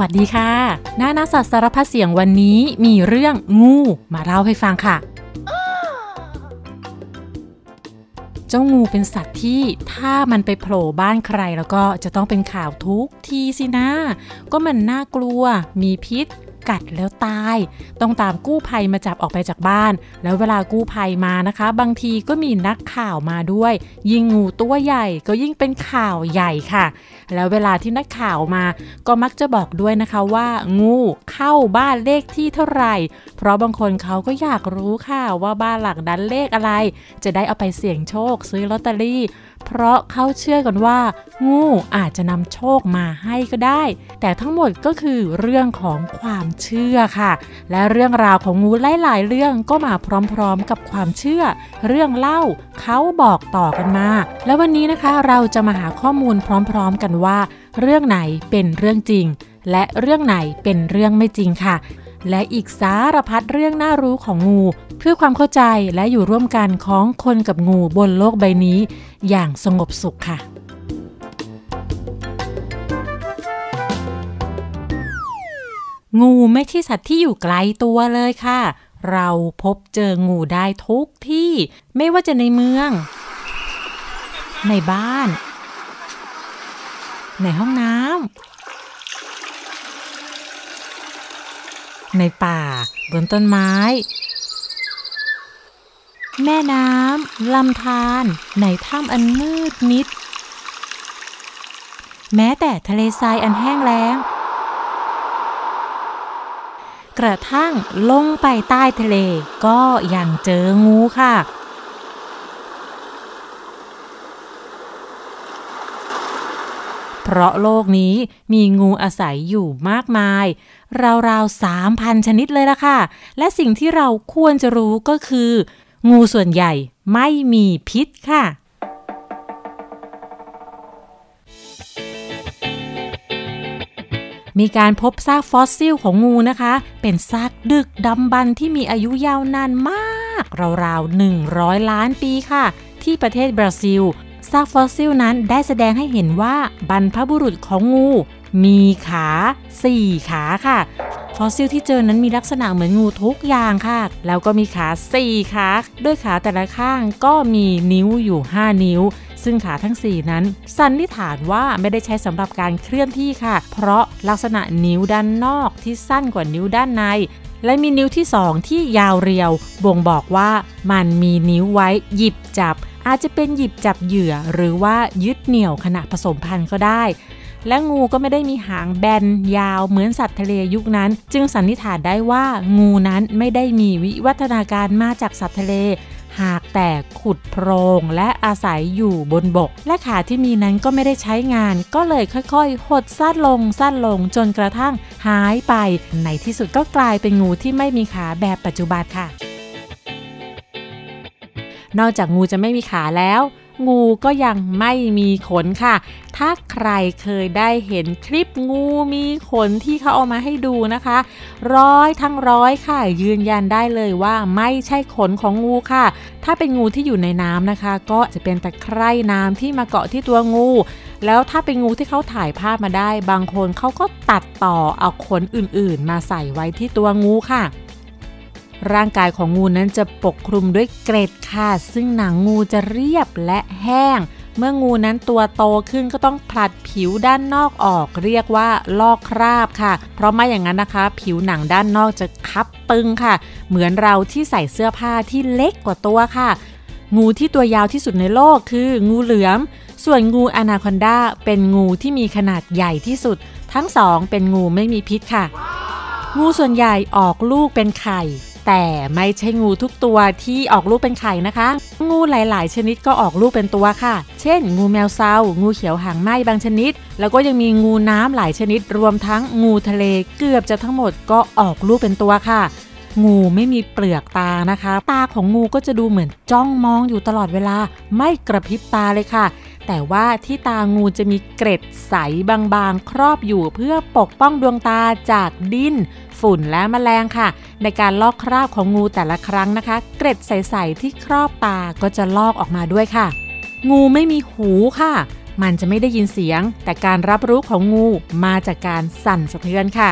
วัสดีค่ะ หน้านาสัตว์สารพัดเสียงวันนี้มีเรื่องงูมาเล่าให้ฟังค่ะ เจ้างูเป็นสัตว์ที่ถ้ามันไปโผล่บ้านใครแล้วก็จะต้องเป็นข่าวทุกทีสินะ ก็มันน่ากลัว มีพิษ กัดแล้วตาย ต้องตามกู้ภัยมาจับออกไปจากบ้าน แล้วเวลากู้ภัยมานะคะ บางทีก็มีนักข่าวมาด้วย ยิ่งงูตัวใหญ่ก็ยิ่งเป็นข่าวใหญ่ค่ะ แล้วเวลาที่นักข่าวมา ก็มักจะบอกด้วยนะคะว่า งูเข้าบ้านเลขที่เท่าไหร่ เพราะบางคนเขาก็อยากรู้ค่ะว่าบ้านหลังนั้นเลขอะไร จะได้เอาไปเสี่ยงโชคซื้อลอตเตอรี่ เพราะเขาเชื่อกันว่า งูอาจจะนำโชคมาให้ก็ได้ แต่ทั้งหมดก็คือเรื่องของความเชื่อค่ะ และเรื่องราวของงูหลายๆเรื่องก็มาพร้อมๆ กับความเชื่อ เรื่องเล่าเขาบอกต่อกันมา แล้ววันนี้นะคะเราจะมาหาข้อมูลพร้อมๆกันว่า เรื่องไหนเป็นเรื่องจริง และเรื่องไหนเป็นเรื่องไม่จริงค่ะ และอีกสารพัดเรื่องน่ารู้ของงู เพื่อความเข้าใจและอยู่ร่วมกันของคนกับงูบนโลกใบนี้ อย่างสงบสุขค่ะ งูไม่ใช่สัตว์ที่อยู่ไกลตัวเลยค่ะ เราพบเจองูได้ทุกที่ไม่ว่าจะในเมือง ในบ้าน ในห้องน้ำ ในป่า บนต้นไม้ แม่น้ำลำธารในถ้ำอันมืดมิด แม้แต่ทะเลทรายอันแห้งแล้ง กระทั่งลงไปใต้ทะเลก็ยังเจองูค่ะ เพราะโลกนี้มีงูอาศัยอยู่มากมาย ราวๆสามพันชนิดเลยล่ะค่ะ และสิ่งที่เราควรจะรู้ก็คือ งูส่วนใหญ่ไม่มีพิษค่ะมีการพบซากฟอสซิลของงูนะคะ เป็นซากดึกดำบรรพ์ที่มีอายุยาวนานมาก ราวๆ 100 ล้านปีค่ะ ที่ประเทศบราซิล ซากฟอสซิลนั้นได้แสดงให้เห็นว่าบรรพบุรุษของงู มีขา4ขาค่ะ ฟอสซิลที่เจอนั้นมีลักษณะเหมือนงูทุกอย่างค่ะ แล้วก็มีขา4ขาด้วยขาแต่ละข้างก็มีนิ้วอยู่ 5 นิ้ว ซึ่งขาทั้ง 4 นั้น สันนิษฐานว่าไม่ได้ใช้สำหรับการเคลื่อนที่ค่ะ เพราะลักษณะนิ้วด้านนอกที่สั้นกว่านิ้วด้านในและมีนิ้วที่2ที่ยาวเรียว บ่งบอกว่ามันมีนิ้วไว้หยิบจับ อาจจะเป็นหยิบจับเหยื่อหรือว่ายึดเหนี่ยวขณะผสมพันธุ์ก็ได้ และงูก็ไม่ได้มีหางแบนยาวเหมือนสัตว์ทะเลยุคนั้น จึงสันนิษฐานได้ว่างูนั้นไม่ได้มีวิวัฒนาการมาจากสัตว์ทะเล หากแต่ขุดโพรงและอาศัยอยู่บนบก และขาที่มีนั้นก็ไม่ได้ใช้งาน ก็เลยค่อยๆ หดสั้นลงสั้นลงจนกระทั่งหายไป ในที่สุดก็กลายเป็นงูที่ไม่มีขาแบบปัจจุบันค่ะ นอกจากงูจะไม่มีขาแล้ว งูก็ยังไม่มีขนค่ะ ถ้าใครเคยได้เห็นคลิปงูมีขนที่เขาเอามาให้ดูนะคะ ร้อยทั้งร้อยค่ะ ยืนยันได้เลยว่าไม่ใช่ขนของงูค่ะ ถ้าเป็นงูที่อยู่ในน้ำนะคะ ก็จะเป็นตะไคร่น้ำที่มาเกาะที่ตัวงูแล้วถ้าเป็นงูที่เขาถ่ายภาพมาได้ บางคนเขาก็ตัดต่อเอาขนอื่นๆ มาใส่ไว้ที่ตัวงูค่ะ ร่างกายของงูนั้นจะปกคลุมด้วยเกร็ดค่ะ ซึ่งหนังงูจะเรียบและแห้ง เมื่องูนั้นตัวโตขึ้นก็ต้องผลัดผิวด้านนอกออก เรียกว่าลอกคราบค่ะ เพราะไม่อย่างนั้นนะคะ ผิวหนังด้านนอกจะคับปึงค่ะ เหมือนเราที่ใส่เสื้อผ้าที่เล็กกว่าตัวค่ะ งูที่ตัวยาวที่สุดในโลกคือ งูเหลือม ส่วนงูอนาคอนดาเป็นงูที่มีขนาดใหญ่ที่สุด ทั้งสองเป็นงูไม่มีพิษค่ะ งูส่วนใหญ่ออกลูกเป็นไข่ แต่ไม่ใช่งูทุกตัวที่ออกลูกเป็นไข่นะคะ งูหลาย ๆ ชนิดก็ออกลูกเป็นตัวค่ะ เช่น งูแมวเซางูเขียวหางไหม้บางชนิด แล้วก็ยังมีงูน้ำหลายชนิด รวมทั้งงูทะเลเกือบจะทั้งหมดก็ออกลูกเป็นตัวค่ะงูไม่มีเปลือกตานะคะ ตาของงูก็จะดูเหมือนจ้องมองอยู่ตลอดเวลา ไม่กระพริบตาเลยค่ะ แต่ว่าที่ตางูจะมีเกร็ดใสบางๆ ครอบอยู่เพื่อปกป้องดวงตาจากดิน ฝุ่นและแมลงค่ะ ในการลอกคราบของงูแต่ละครั้งนะคะ เกร็ดใสๆที่ครอบตาก็จะลอกออกมาด้วยค่ะ งูไม่มีหูค่ะ มันจะไม่ได้ยินเสียง แต่การรับรู้ของงูมาจากการสั่นสะเทือนค่ะ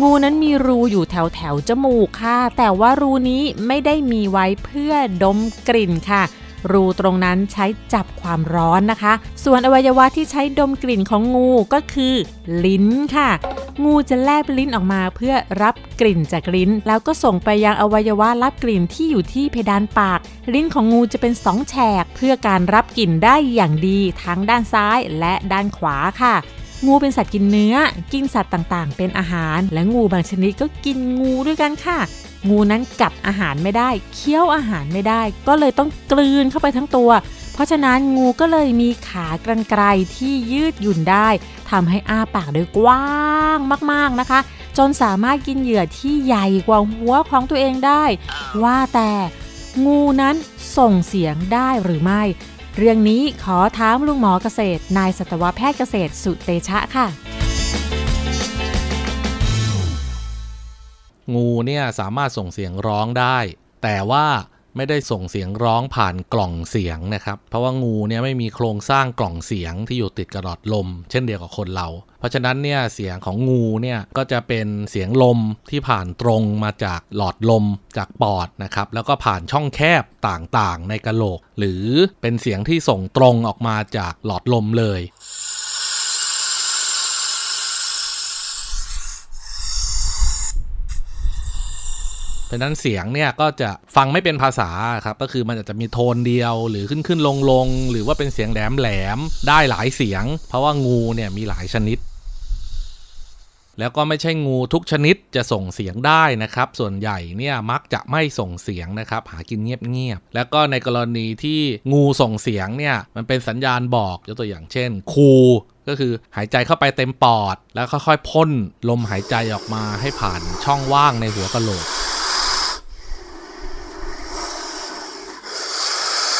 งูนั้นมีรูอยู่แถวแถวจมูกค่ะ แต่ว่ารูนี้ไม่ได้มีไว้เพื่อดมกลิ่นค่ะ รูตรงนั้นใช้จับความร้อนนะคะ ส่วนอวัยวะที่ใช้ดมกลิ่นของงูก็คือ ลิ้นค่ะ งูจะแลบลิ้นออกมาเพื่อรับกลิ่นจากลิ้น แล้วก็ส่งไปยังอวัยวะรับกลิ่นที่อยู่ที่เพดานปาก ลิ้นของงูจะเป็นสองแฉก เพื่อการรับกลิ่นได้อย่างดีทั้งด้านซ้ายและด้านขวาค่ะงูเป็นสัตว์กินเนื้อ กินสัตว์ต่างๆ เป็นอาหาร และงูบางชนิดก็กินงูด้วยกันค่ะ งูนั้นกัดอาหารไม่ได้ เคี้ยวอาหารไม่ได้ ก็เลยต้องกลืนเข้าไปทั้งตัว เพราะฉะนั้นงูก็เลยมีขากรรไกรที่ยืดหยุ่นได้ทำให้อ้าปากโดยกว้างมากๆนะคะ จนสามารถกินเหยื่อที่ใหญ่กว่าหัวของตัวเองได้ ว่าแต่งูนั้นส่งเสียงได้หรือไม่ เรื่องนี้ขอถามลุงหมอเกษตร นายสัตวแพทย์เกษตรสุเตชะค่ะ งูเนี่ยสามารถส่งเสียงร้องได้ แต่ว่าไม่ได้ส่งเสียงร้องผ่านกล่องเสียงนะครับ เพราะว่างูเนี่ยไม่มีโครงสร้างกล่องเสียงที่อยู่ติดกระดอดลม เช่นเดียวกับคนเรา เพราะฉะนั้นเนี่ยเสียงของงูเนี่ยก็จะเป็นเสียงลมที่ผ่านตรงมาจากหลอดลมจากปอดนะครับแล้วก็ผ่านช่องแคบต่างๆ ในกระโหลก หรือเป็นเสียงที่ส่งตรงออกมาจากหลอดลมเลย เพราะนั้นเสียงเนี่ยก็จะฟังไม่เป็นภาษาครับก็คือมันอาจจะมีโทนเดียวหรือขึ้นขึ้นลงลงหรือว่าเป็นเสียงแหลมแหลมได้หลายเสียง เพราะว่างูเนี่ยมีหลายชนิด แล้วก็ไม่ใช่งูทุกชนิดจะส่งเสียงได้นะครับ ส่วนใหญ่เนี่ยมักจะไม่ส่งเสียงนะครับ หากินเงียบๆแล้วก็ในกรณีที่งูส่งเสียงเนี่ยมันเป็นสัญญาณบอกยกตัวอย่างเช่น คูก็คือหายใจเข้าไปเต็มปอด แล้วค่อยๆพ่นลมหายใจออกมาให้ผ่านช่องว่างในหัวกะโหลก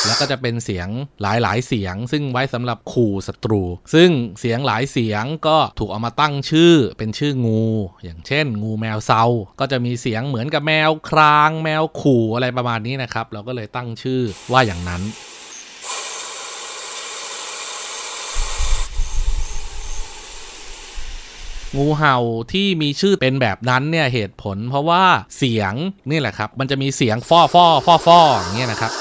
แล้วก็จะเป็นเสียงหลายๆ เสียง ซึ่งไว้สำหรับขู่ศัตรู ซึ่งเสียงหลายเสียงก็ถูกเอามาตั้งชื่อเป็นชื่องู อย่างเช่น งูแมวเซา ก็จะมีเสียงเหมือนกับแมวคราง แมวขู่อะไรประมาณนี้นะครับ เราก็เลยตั้งชื่อว่าอย่างนั้นงูเห่าที่มีชื่อเป็นแบบนั้นเนี่ยเหตุผลเพราะว่าเสียงนี่แหละครับ มันจะมีเสียงฟอฟอฟอฟออย่างเงี้ยนะครับ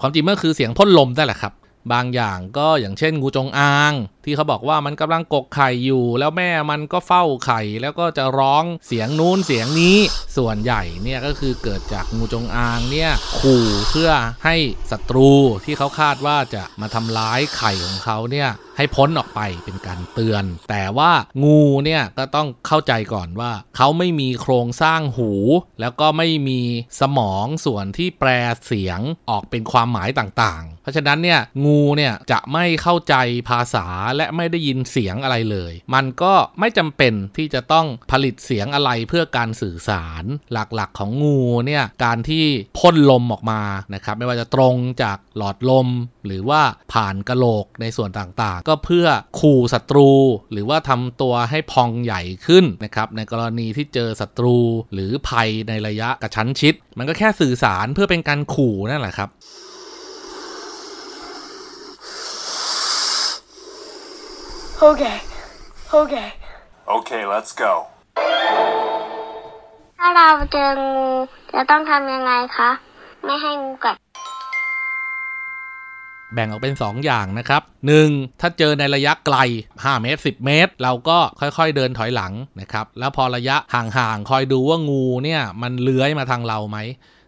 ความจริงมันคือเสียงพ่นลมนั่นแหละครับ บางอย่างก็อย่างเช่นงูจงอาง ที่เขาบอกว่ามันกำลังกกไข่อยู่ แล้วแม่มันก็เฝ้าไข่ แล้วก็จะร้องเสียงนู้นเสียงนี้ส่วนใหญ่เนี่ยก็คือเกิดจากงูจงอางเนี่ยขู่เพื่อให้ศัตรูที่เขาคาดว่าจะมาทำร้ายไข่ของเขาเนี่ย ให้พ้นออกไปเป็นการเตือน แต่ว่างูเนี่ยก็ต้องเข้าใจก่อนว่าเขาไม่มีโครงสร้างหู แล้วก็ไม่มีสมองส่วนที่แปลเสียงออกเป็นความหมายต่างๆ เพราะฉะนั้นเนี่ยงูเนี่ยจะไม่เข้าใจภาษาและไม่ได้ยินเสียงอะไรเลย มันก็ไม่จำเป็นที่จะต้องผลิตเสียงอะไรเพื่อการสื่อสารหลักๆของงูเนี่ยการที่พ่นลมออกมานะครับไม่ว่าจะตรงจากหลอดลม หรือว่าผ่านกระโหลกในส่วนต่างๆก็เพื่อขู่ศัตรู หรือว่าทำตัวให้พองใหญ่ขึ้นนะครับในกรณีที่เจอศัตรูหรือภัยในระยะกระชั้นชิด มันก็แค่สื่อสารเพื่อเป็นการขู่นั่นแหละครับโอเคโอเคโอเค let's go ถ้าเราเจองูจะต้องทำยังไงคะ ไม่ให้งูกัด แบ่งออกเป็น 2 อย่างนะครับ 1. ถ้าเจอในระยะไกล 5 เมตร 10 เมตร เราก็ค่อยๆเดินถอยหลังนะครับ แล้วพอระยะห่างๆ คอยดูว่างูเนี่ยมันเลื้อยมาทางเราไหม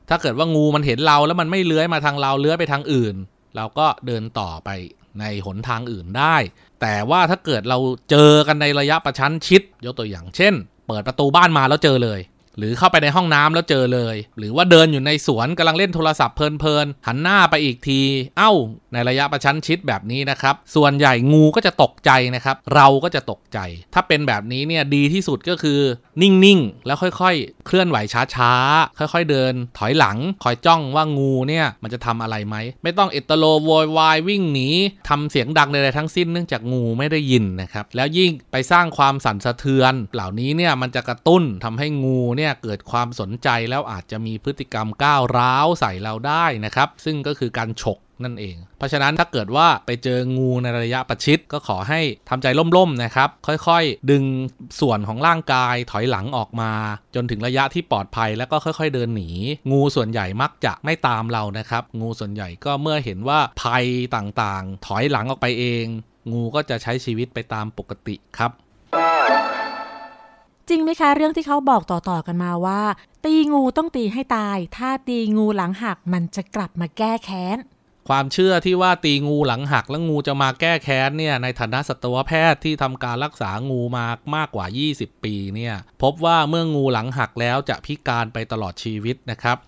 ถ้าเกิดว่างูมันเห็นเราแล้วมันไม่เลื้อยมาทางเราเลื้อยไปทางอื่น เราก็เดินต่อไปในหนทางอื่นได้ แต่ว่าถ้าเกิดเราเจอกันในระยะประชันชิด ยกตัวอย่างเช่น เปิดประตูบ้านมาแล้วเจอเลย หรือเข้าไปในห้องน้ำแล้วเจอเลย หรือว่าเดินอยู่ในสวนกำลังเล่นโทรศัพท์เพลินๆหันหน้าไปอีกที เอ้า ในระยะประชันชิดแบบนี้นะครับ ส่วนใหญ่งูก็จะตกใจนะครับ เราก็จะตกใจ ถ้าเป็นแบบนี้เนี่ยดีที่สุดก็คือ นิ่งๆ แล้วค่อยๆ เคลื่อนไหวช้าๆ ค่อยๆ เดิน ถอยหลัง คอยจ้องว่างูเนี่ยมันจะทำอะไรไหม ไม่ต้องเอตโลโวยวายวิ่งหนีทำเสียงดังใดๆทั้งสิ้นเนื่องจากงูไม่ได้ยินนะครับ แล้วยิ่งไปสร้างความสั่นสะเทือน เหล่านี้เนี่ยมันจะกระตุ้นทำให้งูเนี่ยเกิดความสนใจแล้วอาจจะมีพฤติกรรมก้าวร้าวใส่เราได้นะครับ ซึ่งก็คือการฉกนั่นเอง เพราะฉะนั้นถ้าเกิดว่าไปเจองูในระยะประชิดก็ขอให้ทำใจล่มๆนะครับ ค่อยๆ ดึงส่วนของร่างกายถอยหลังออกมา จนถึงระยะที่ปลอดภัยแล้วก็ค่อย ๆ เดินหนี งูส่วนใหญ่มักจะไม่ตามเรานะครับ งูส่วนใหญ่ก็เมื่อเห็นว่าภัยต่างๆ ถอยหลังออกไปเอง งูก็จะใช้ชีวิตไปตามปกติครับจริงไหมคะเรื่องที่เขาบอกต่อๆกันมาว่า ตีงูต้องตีให้ตาย ถ้าตีงูหลังหักมันจะกลับมาแก้แค้น ความเชื่อที่ว่าตีงูหลังหักแล้วงูจะมาแก้แค้นเนี่ยในฐานะสัตวแพทย์ที่ทำการรักษางูมามากกว่า 20 ปีเนี่ยพบว่าเมื่องูหลังหักแล้วจะพิการไปตลอดชีวิตนะครับ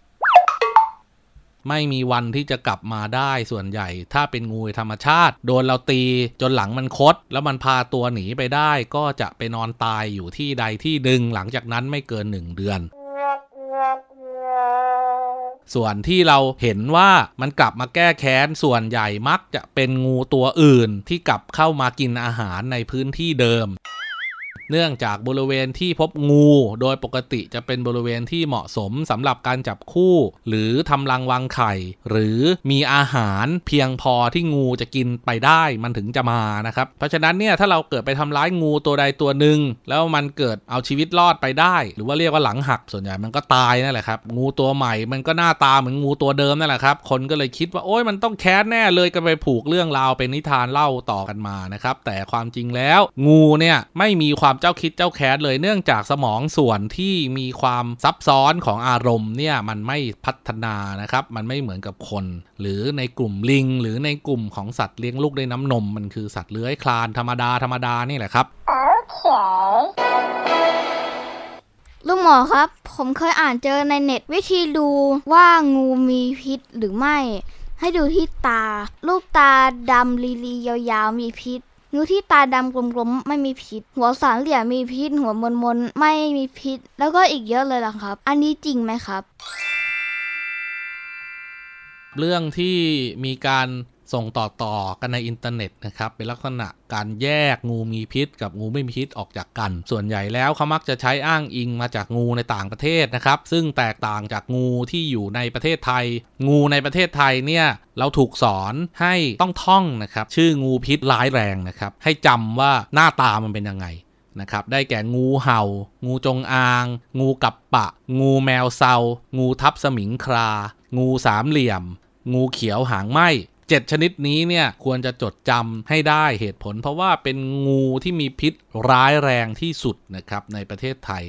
ไม่มีวันที่จะกลับมาได้ส่วนใหญ่ ถ้าเป็นงูธรรมชาติ โดนเราตีจนหลังมันคด แล้วมันพาตัวหนีไปได้ ก็จะไปนอนตายอยู่ที่ใดที่หนึ่งหลังจากนั้นไม่เกิน1เดือน ส่วนที่เราเห็นว่ามันกลับมาแก้แค้นส่วนใหญ่มักจะเป็นงูตัวอื่นที่กลับเข้ามากินอาหารในพื้นที่เดิม เนื่องจากบริเวณที่พบงู โดยปกติจะเป็นบริเวณที่เหมาะสมสำหรับการจับคู่ หรือทำรังวางไข่ หรือมีอาหารเพียงพอที่งูจะกินไปได้มันถึงจะมานะครับ เพราะฉะนั้นเนี่ยถ้าเราเกิดไปทำร้ายงูตัวใดตัวหนึ่งแล้วมันเกิดเอาชีวิตรอดไปได้ หรือว่าเรียกว่าหลังหักส่วนใหญ่มันก็ตายนั่นแหละครับงูตัวใหม่มันก็หน้าตาเหมือนงูตัวเดิมนั่นแหละครับคนก็เลยคิดว่าโอ้ยมันต้องแค้นแน่เลยก็ไปผูกเรื่องราวเป็นนิทานเล่าต่อกันมานะครับแต่ความจริงแล้ว งูเนี่ยไม่มีความเจ้าคิดเจ้าแค้นเลยเนื่องจากสมองส่วนที่มีความซับซ้อนของอารมณ์เนี่ยมันไม่พัฒนานะครับ มันไม่เหมือนกับคน หรือในกลุ่มลิง หรือในกลุ่มของสัตว์เลี้ยงลูกด้วยน้ำนม มันคือสัตว์เลื้อยคลานธรรมดาธรรมดานี่แหละครับโอเคลุงหมอครับ ผมเคยอ่านเจอในเน็ตวิธีดูว่างูมีพิษหรือไม่ ให้ดูที่ตา ลูกตาดำลีลียาวๆมีพิษ งูที่ตาดำกลมๆ ไม่มีพิษ หัวสามเหลี่ยมมีพิษ หัวมนๆ ไม่มีพิษ แล้วก็อีกเยอะเลยล่ะครับ อันนี้จริงไหมครับ เรื่องที่มีการ ส่งต่อต่อกันในอินเทอร์เน็ตนะครับ เป็นลักษณะการแยกงูมีพิษ กับงูไม่มีพิษออกจากกัน ส่วนใหญ่แล้วเขามักจะใช้อ้างอิงมาจากงูในต่างประเทศนะครับ ซึ่งแตกต่างจากงูที่อยู่ในประเทศไทย งูในประเทศไทยเนี่ยเราถูกสอนให้ต้องท่องนะครับ ชื่องูพิษร้ายแรงนะครับ ให้จำว่าหน้าตามันเป็นยังไงนะครับ ได้แก่งูเห่า งูจงอาง งูกับปะ งูแมวเซา งูทับสมิงครา งูสามเหลี่ยม งูเขียวหางไหม เจ็ดชนิดนี้เนี่ยควรจะจดจำให้ได้เหตุผล เพราะว่าเป็นงูที่มีพิษร้ายแรงที่สุดนะครับในประเทศไทย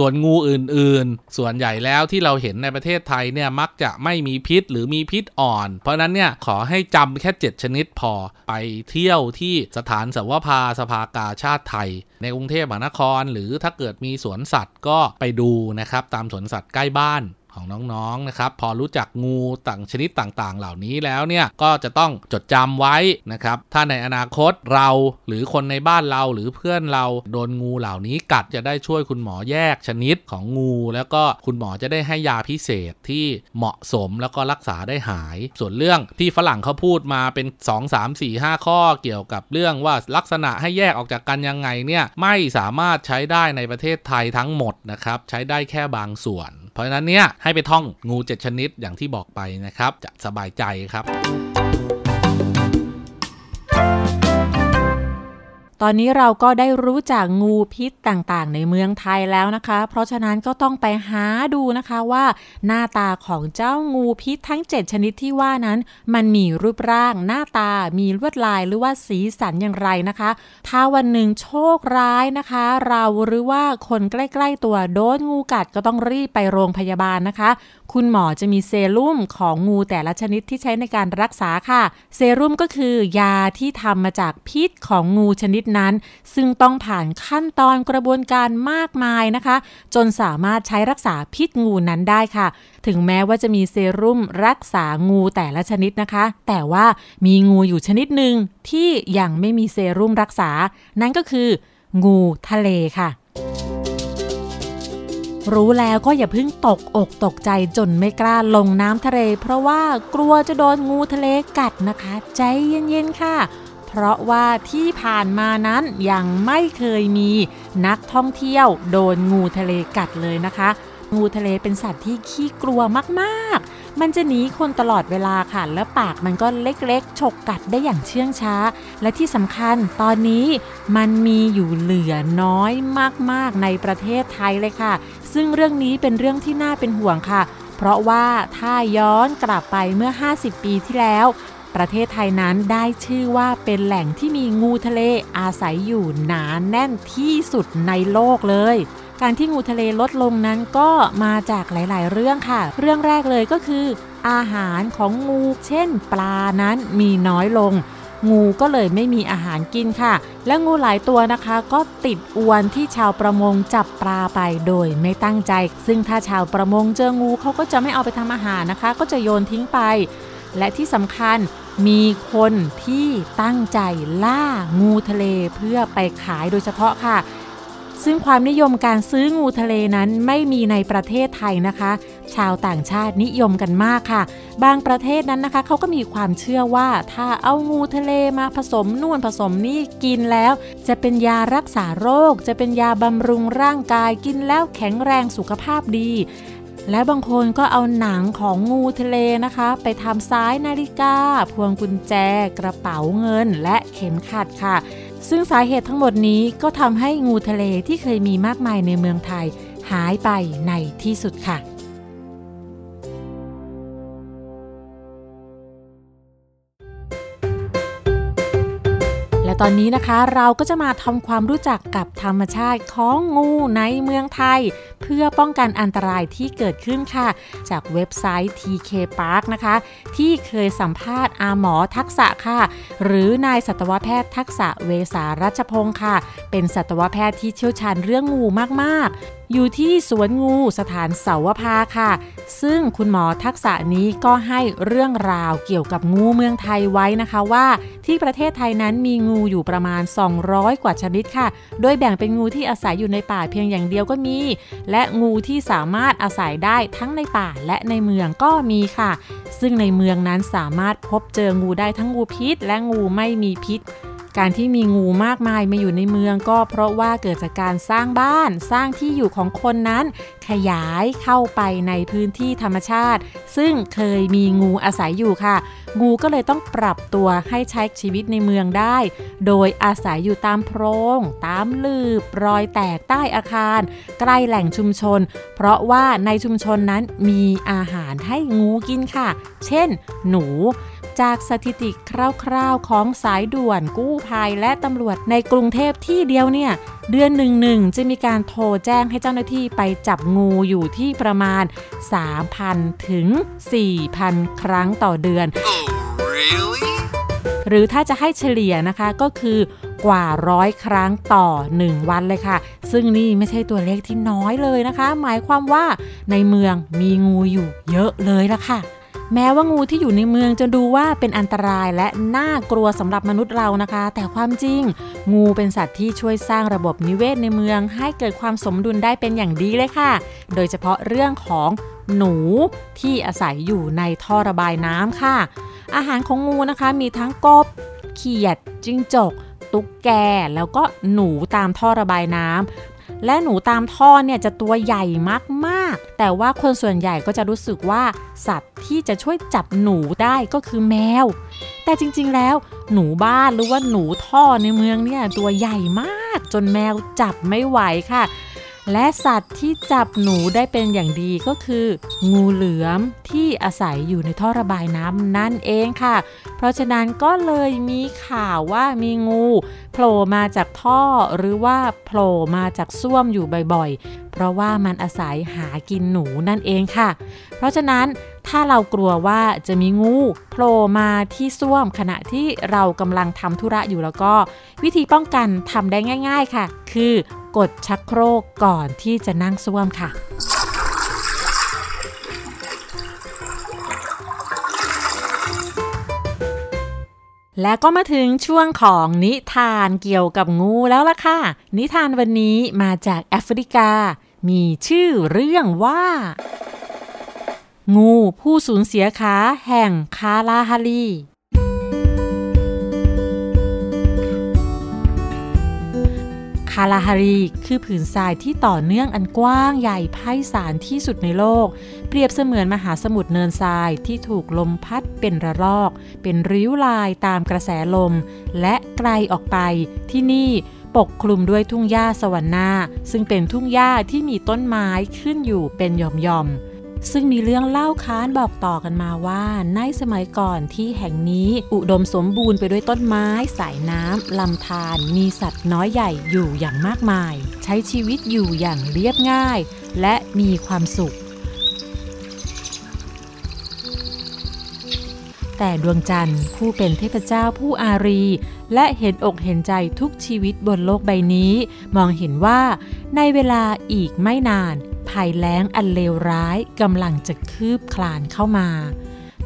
ส่วนงูอื่นๆ ส่วนใหญ่แล้วที่เราเห็นในประเทศไทยเนี่ยมักจะไม่มีพิษหรือมีพิษอ่อน เพราะนั้นเนี่ยขอให้จำแค่ 7 ชนิดพอไปเที่ยวที่สถานสวภาสภากาชาติไทย ในกรุงเทพมหานคร หรือถ้าเกิดมีสวนสัตว์ก็ไปดูนะครับตามสวนสัตว์ใกล้บ้าน ของน้องๆนะครับ พอรู้จักงูต่างชนิดต่างๆ เหล่านี้แล้วเนี่ยก็จะต้องจดจำไว้นะครับ ถ้าในอนาคตเราหรือคนในบ้านเราหรือเพื่อนเราโดนงูเหล่านี้กัดจะได้ช่วยคุณหมอแยกชนิดของงู แล้วก็คุณหมอจะได้ให้ยาพิเศษที่เหมาะสมแล้วก็รักษาได้หาย ส่วนเรื่องที่ฝรั่งเขาพูดมาเป็น 2 3 4 5 ข้อเกี่ยวกับเรื่องว่าลักษณะให้แยกออกจากกันยังไงเนี่ยไม่สามารถใช้ได้ในประเทศไทยทั้งหมดนะครับ ใช้ได้แค่บางส่วน เพราะฉะนั้นเนี่ยให้ไปท่องงูเจ็ดชนิดอย่างที่บอกไปนะครับ จะสบายใจครับ ตอนนี้เราก็ได้รู้จักงูพิษต่างๆ ในเมืองไทยแล้วนะคะ เพราะฉะนั้นก็ต้องไปหาดูนะคะว่า หน้าตาของเจ้างูพิษทั้ง 7 ชนิดที่ว่านั้น มันมีรูปร่าง หน้าตามีลวดลายหรือว่าสีสันอย่างไรนะคะ ถ้าวันหนึ่งโชคร้ายนะคะ เราหรือว่าคนใกล้ๆตัวโดนงูกัดก็ต้องรีบไปโรงพยาบาลนะคะ คุณหมอจะมีเซรุ่มของงูแต่ละชนิดที่ใช้ในการรักษาค่ะ เซรุ่มก็คือยาที่ทำมาจากพิษของงูชนิดนั้น ซึ่งต้องผ่านขั้นตอนกระบวนการมากมายนะคะ จนสามารถใช้รักษาพิษงูนั้นได้ค่ะ ถึงแม้ว่าจะมีเซรุ่มรักษางูแต่ละชนิดนะคะ แต่ว่ามีงูอยู่ชนิดหนึ่งที่ยังไม่มีเซรุ่มรักษา นั่นก็คือ งูทะเลค่ะรู้แล้วก็อย่าเพิ่งตกอกตกใจจนไม่กล้าลงน้ำทะเล เพราะว่ากลัวจะโดนงูทะเลกัดนะคะ ใจเย็นๆค่ะ ราะว่าที่ผ่านมานั้นยังไม่เคยมีนักท่องเที่ยวโดนงูทะเลกัดเลยนะคะ งูทะเลเป็นสัตว์ที่ขี้กลัวมากๆ มันจะหนีคนตลอดเวลาค่ะ และปากมันก็เล็กๆ ฉกกัดได้อย่างเชื่องช้า และที่สำคัญตอนนี้มันมีอยู่เหลือน้อยมากๆในประเทศไทยเลยค่ะ ซึ่งเรื่องนี้เป็นเรื่องที่น่าเป็นห่วงค่ะเพราะว่าถ้าย้อนกลับไปเมื่อ 50 ปีที่แล้ว ประเทศไทยนั้นได้ชื่อว่าเป็นแหล่งที่มีงูทะเลอาศัยอยู่หนานแน่นที่สุดในโลกเลย การที่งูทะเลลดลงนั้นก็มาจากหลาย ๆ เรื่องค่ะ เรื่องแรกเลยก็คือ อาหารของงูเช่น ปลานั้นมีน้อยลง งูก็เลยไม่มีอาหารกินค่ะ และงูหลายตัวนะคะ ก็ติดอวนที่ชาวประมงจับปลาไปโดยไม่ตั้งใจ ซึ่งถ้าชาวประมงเจองูเขาก็จะไม่เอาไปทำอาหารนะคะ ก็จะโยนทิ้งไปและที่สำคัญ มีคนที่ตั้งใจล่างูทะเลเพื่อไปขายโดยเฉพาะค่ะ ซึ่งความนิยมการซื้องูทะเลนั้นไม่มีในประเทศไทยนะคะ ชาวต่างชาตินิยมกันมากค่ะ บางประเทศนั้นนะคะเขาก็มีความเชื่อว่าถ้าเอางูทะเลมาผสมนู่นผสมนี่กินแล้ว จะเป็นยารักษาโรค จะเป็นยาบำรุงร่างกายกินแล้วแข็งแรงสุขภาพดี และบางคนก็เอาหนังของงูทะเลนะคะ ไปทำซ้ายนาฬิกา พวงกุญแจ กระเป๋าเงิน และเข็มขัดค่ะ ซึ่งสาเหตุทั้งหมดนี้ก็ทำให้งูทะเลที่เคยมีมากมายในเมืองไทย หายไปในที่สุดค่ะ ตอนนี้นะคะ เราก็จะมาทำความรู้จักกับธรรมชาติของงูในเมืองไทย เพื่อป้องกันอันตรายที่เกิดขึ้นค่ะ จากเว็บไซต์ TK Park นะคะ ที่เคยสัมภาษณ์อาหมอทักษะค่ะ หรือนายสัตวแพทย์ทักษะเวสารัชพงศ์ค่ะ เป็นสัตวแพทย์ที่เชี่ยวชาญเรื่องงูมากๆอยู่ที่สวนงูสถานเสาวภาค่ะ ซึ่งคุณหมอทักษะนี้ก็ให้เรื่องราวเกี่ยวกับงูเมืองไทยไว้นะคะว่า ที่ประเทศไทยนั้นมีงูอยู่ประมาณ 200 กว่าชนิดค่ะ โดยแบ่งเป็นงูที่อาศัยอยู่ในป่าเพียงอย่างเดียวก็มี และงูที่สามารถอาศัยได้ทั้งในป่าและในเมืองก็มีค่ะ ซึ่งในเมืองนั้นสามารถพบเจองูได้ทั้งงูพิษ และงูไม่มีพิษ การที่มีงูมากมายมาอยู่ในเมืองก็เพราะว่าเกิดจากการสร้างบ้านสร้างที่อยู่ของคนนั้น ขยายเข้าไปในพื้นที่ธรรมชาติ ซึ่งเคยมีงูอาศัยอยู่ค่ะ งูก็เลยต้องปรับตัวให้ใช้ชีวิตในเมืองได้ โดยอาศัยอยู่ตามโพรงตามลืบรอยแตกใต้อาคาร ใกล้แหล่งชุมชน เพราะว่าในชุมชนนั้นมีอาหารให้งูกินค่ะ เช่น หนู จากสถิติคร่าวๆของสายด่วนกู้ภัยและตำรวจในกรุงเทพที่เดียวเนี่ย เดือนหนึ่งหนึ่งจะมีการโทรแจ้งให้เจ้าหน้าที่ไปจับงูอยู่ที่ประมาณ 3,000 ถึง 4,000 ครั้งต่อเดือนหรือถ้าจะให้เฉลี่ยนะคะก็คือกว่าร้อยครั้งต่อ 1 วันเลยค่ะ ซึ่งนี่ไม่ใช่ตัวเลขที่น้อยเลยนะคะ หมายความว่าในเมืองมีงูอยู่เยอะเลยละค่ะ แม้ว่างูที่อยู่ในเมืองจะดูว่าเป็นอันตรายและน่ากลัวสำหรับมนุษย์เรานะคะ แต่ความจริง งูเป็นสัตว์ที่ช่วยสร้างระบบนิเวศในเมือง ให้เกิดความสมดุลได้เป็นอย่างดีเลยค่ะ โดยเฉพาะเรื่องของหนูที่อาศัยอยู่ในท่อระบายน้ำค่ะ อาหารของงูนะคะมีทั้งกบ เขียดจิ้งจก ตุ๊กแกแล้วก็หนูตามท่อระบายน้ำ และหนูตามท่อเนี่ยจะตัวใหญ่มากๆ แต่ว่าคนส่วนใหญ่ก็จะรู้สึกว่าสัตว์ที่จะช่วยจับหนูได้ก็คือแมว แต่จริงๆแล้วหนูบ้านหรือว่าหนูท่อในเมืองเนี่ยตัวใหญ่มากจนแมวจับไม่ไหวค่ะ และสัตว์ที่จับหนูได้เป็นอย่างดีก็คือ งูเหลือมที่อาศัยอยู่ในท่อระบายน้ำนั่นเองค่ะ เพราะฉะนั้นก็เลยมีข่าวว่ามีงูโผล่มาจากท่อหรือว่าโผล่มาจากส้วมอยู่บ่อยๆ เพราะว่ามันอาศัยหากินหนูนั่นเองค่ะ เพราะฉะนั้นถ้าเรากลัวว่าจะมีงูโผล่มาที่ส้วมขณะที่เรากำลังทำธุระอยู่แล้วก็ วิธีป้องกันทำได้ง่าย ๆค่ะ คือ กดชักโครกก่อนที่จะนั่งส้วมค่ะ และก็มาถึงช่วงของนิทานเกี่ยวกับงูแล้วล่ะค่ะ นิทานวันนี้มาจากแอฟริกา มีชื่อเรื่องว่า งูผู้สูญเสียขาแห่งคาลาฮารีาลาฮารีคือผืนทรายที่ต่อเนื่องอันกว้างใหญ่ไพศาลที่สุดในโลก เปรียบเสมือนมหาสมุทรเนินทรายที่ถูกลมพัดเป็นระลอก เป็นริ้วลายตามกระแสลม และไกลออกไปที่นี่ปกคลุมด้วยทุ่งหญ้าสวรรค์นาซึ่งเป็นทุ่งหญ้าที่มีต้นไม้ขึ้นอยู่เป็นหย่อมๆ ซึ่งมีเรื่องเล่าค้านบอกต่อกันมาว่า ในสมัยก่อนที่แห่งนี้อุดมสมบูรณ์ไปด้วยต้นไม้ สายน้ำลำธารมีสัตว์น้อยใหญ่อยู่อย่างมากมาย ใช้ชีวิตอยู่อย่างเรียบง่าย และมีความสุข แต่ดวงจันทร์ผู้เป็นเทพเจ้าผู้อารี และเห็นอกเห็นใจทุกชีวิตบนโลกใบนี้ มองเห็นว่าในเวลาอีกไม่นาน ภัยแล้งอันเลวร้ายกำลังจะคืบคลานเข้ามา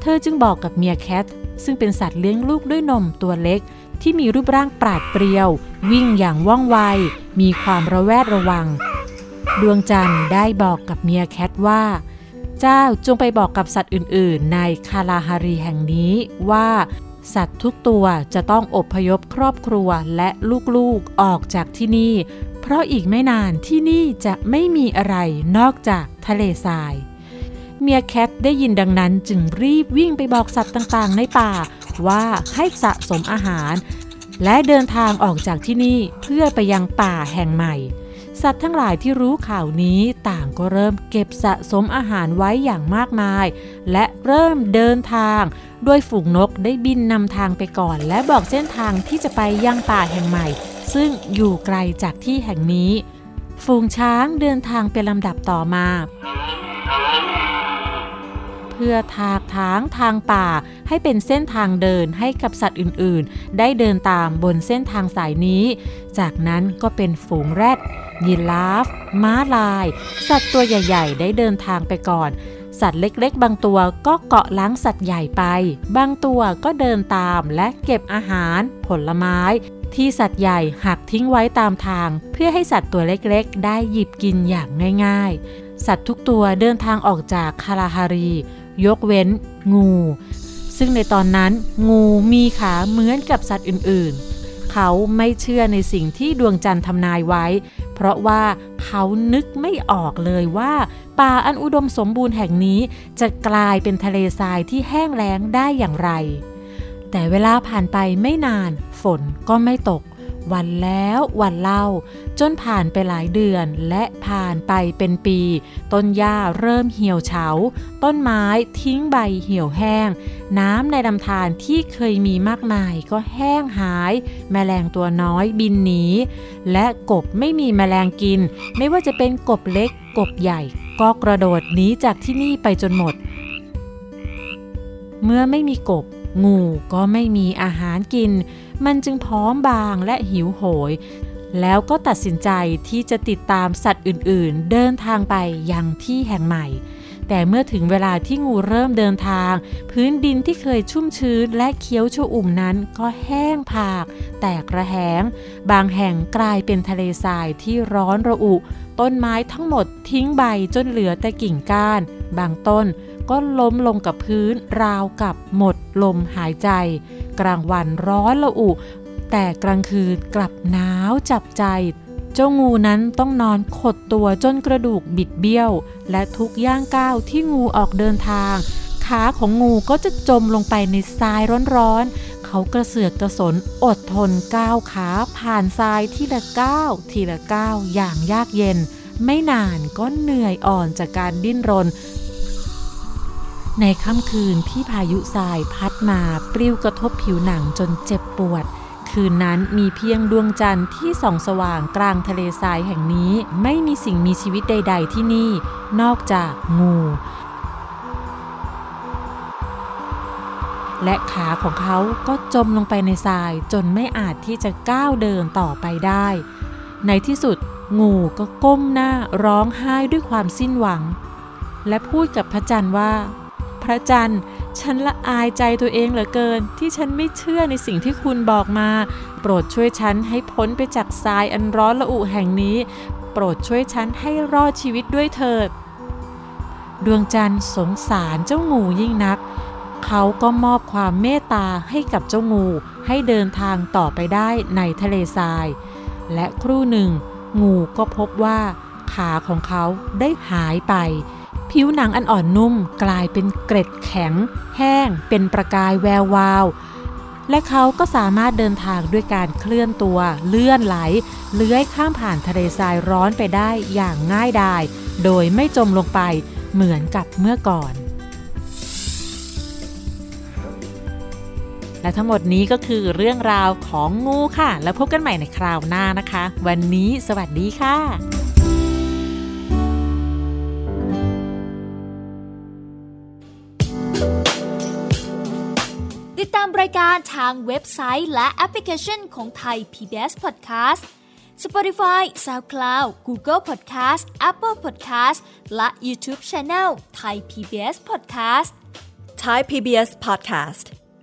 เธอจึงบอกกับเมียแคทซึ่งเป็นสัตว์เลี้ยงลูกด้วยนมตัวเล็ก ที่มีรูปร่างปราดเปรียว วิ่งอย่างว่องไว มีความระแวดระวัง ดวงจันทร์ได้บอกกับเมียแคทว่า เจ้าจงไปบอกกับสัตว์อื่น ๆ ในคาลาฮารีแห่งนี้ว่า สัตว์ทุกตัวจะต้องอบพยพครอบครัวและลูกๆออกจากที่นี่ เพราะอีกไม่นานที่นี่จะไม่มีอะไรนอกจากทะเลทราย เมียแคทได้ยินดังนั้นจึงรีบวิ่งไปบอกสัตว์ต่างๆ ในป่า ว่าให้สะสมอาหาร และเดินทางออกจากที่นี่เพื่อไปยังป่าแห่งใหม่ สัตว์ทั้งหลายที่รู้ข่าวนี้ต่างก็เริ่มเก็บสะสมอาหารไว้อย่างมากมาย และเริ่มเดินทางโดยฝูงนกได้บินนำทางไปก่อน และบอกเส้นทางที่จะไปยังป่าแห่งใหม่ ซึ่งอยู่ไกลจากที่แห่งนี้ ฝูงช้างเดินทางเป็นลำดับต่อมา พื่อทากทางทางป่า ให้เป็นเส้นทางเดินให้กับสัตว์อื่นๆ ได้เดินตามบนเส้นทางสายนี้ จากนั้นก็เป็นฝูงแรด ยีราฟ ม้าลาย สัตว์ตัวใหญ่ๆ ได้เดินทางไปก่อน สัตว์เล็กๆ บางตัวก็เกาะล้างสัตว์ใหญ่ไป บางตัวก็เดินตามและเก็บอาหาร ผลไม้ที่สัตว์ใหญ่หักทิ้งไว้ตามทาง เพื่อให้สัตว์ตัวเล็กๆ ได้หยิบกินอย่างง่าย ๆ สัตว์ทุกตัวเดินทางออกจากคาราฮารี ยกเว้น งู ซึ่งในตอนนั้นงูมีขาเหมือนกับสัตว์อื่นๆ เขาไม่เชื่อในสิ่งที่ดวงจันทร์ทำนายไว้ เพราะว่าเขานึกไม่ออกเลยว่า ป่าอันอุดมสมบูรณ์แห่งนี้จะกลายเป็นทะเลทรายที่แห้งแล้งได้อย่างไร แต่เวลาผ่านไปไม่นาน ฝนก็ไม่ตก วันแล้ววันเล่า จนผ่านไปหลายเดือนและผ่านไปเป็นปี ต้นหญ้าเริ่มเหี่ยวเฉา ต้นไม้ทิ้งใบเหี่ยวแห้ง น้ำในลำธารที่เคยมีมากมายก็แห้งหาย แมลงตัวน้อยบินหนี และกบไม่มีแมลงกิน ไม่ว่าจะเป็นกบเล็ก กบใหญ่ ก็กระโดดหนีจากที่นี่ไปจนหมด เมื่อไม่มีกบงูก็ไม่มีอาหารกิน มันจึงพร้อมบางและหิวโหย แล้วก็ตัดสินใจที่จะติดตามสัตว์อื่นๆ เดินทางไปยังที่แห่งใหม่ แต่เมื่อถึงเวลาที่งูเริ่มเดินทาง พื้นดินที่เคยชุ่มชื้นและเคี้ยวชอุ่มนั้นก็แห้งผาก แตกระแหง บางแห่งกลายเป็นทะเลทรายที่ร้อนระอุ ต้นไม้ทั้งหมดทิ้งใบจนเหลือแต่กิ่งก้าน บางต้นก็ล้มลงกับพื้นราวกับหมดลมหายใจ กลางวันร้อนระอุ แต่กลางคืนกลับหนาวจับใจ เจ้างูนั้นต้องนอนขดตัวจนกระดูกบิดเบี้ยว และทุกย่างก้าวที่งูออกเดินทางขาของงูก็จะจมลงไปในทรายร้อนๆ เขากระเสือกกระสนอดทนก้าวขาผ่านทรายทีละก้าวทีละก้าวอย่างยากเย็น ไม่นานก็เหนื่อยอ่อนจากการดิ้นรน ในค่ำคืนที่พายุทรายพัดมาปลิวกระทบผิวหนังจนเจ็บปวด คืนนั้นมีเพียงดวงจันทร์ที่ส่องสว่างกลางทะเลทรายแห่งนี้ ไม่มีสิ่งมีชีวิตใด ๆ ที่นี่ นอกจากงู และขาของเขาก็จมลงไปในทรายจนไม่อาจที่จะก้าวเดินต่อไปได้ ในที่สุดงูก็ก้มหน้าร้องไห้ด้วยความสิ้นหวัง และพูดกับพระจันทร์ว่า พระจันทร์ฉันละอายใจตัวเองเหลือเกิน ที่ฉันไม่เชื่อในสิ่งที่คุณบอกมา โปรดช่วยฉันให้พ้นไปจากทรายอันร้อนระอุแห่งนี้ โปรดช่วยฉันให้รอดชีวิตด้วยเถิด ดวงจันทร์สงสารเจ้างูยิ่งนัก เขาก็มอบความเมตตาให้กับเจ้างูให้เดินทางต่อไปได้ในทะเลทราย และครู่หนึ่ง งูก็พบว่าขาของเขาได้หายไป ผิวหนังอันอ่อนนุ่มกลายเป็นเกร็ดแข็ง แห้ง เป็นประกายแวววาว และเขาก็สามารถเดินทางด้วยการเคลื่อนตัว เลื่อนไหล เลื้อยข้ามผ่านทะเลทรายร้อนไปได้อย่างง่ายดาย โดยไม่จมลงไปเหมือนกับเมื่อก่อน และทั้งหมดนี้ก็คือเรื่องราวของงูค่ะ แล้วพบกันใหม่ในคราวหน้านะคะ วันนี้สวัสดีค่ะติดตามรายการทางเว็บไซต์และแอปพลิเคชันของไทย PBS Podcast Spotify SoundCloud Google Podcast Apple Podcast และ YouTube Channel Thai PBS Podcast Thai PBS podcast.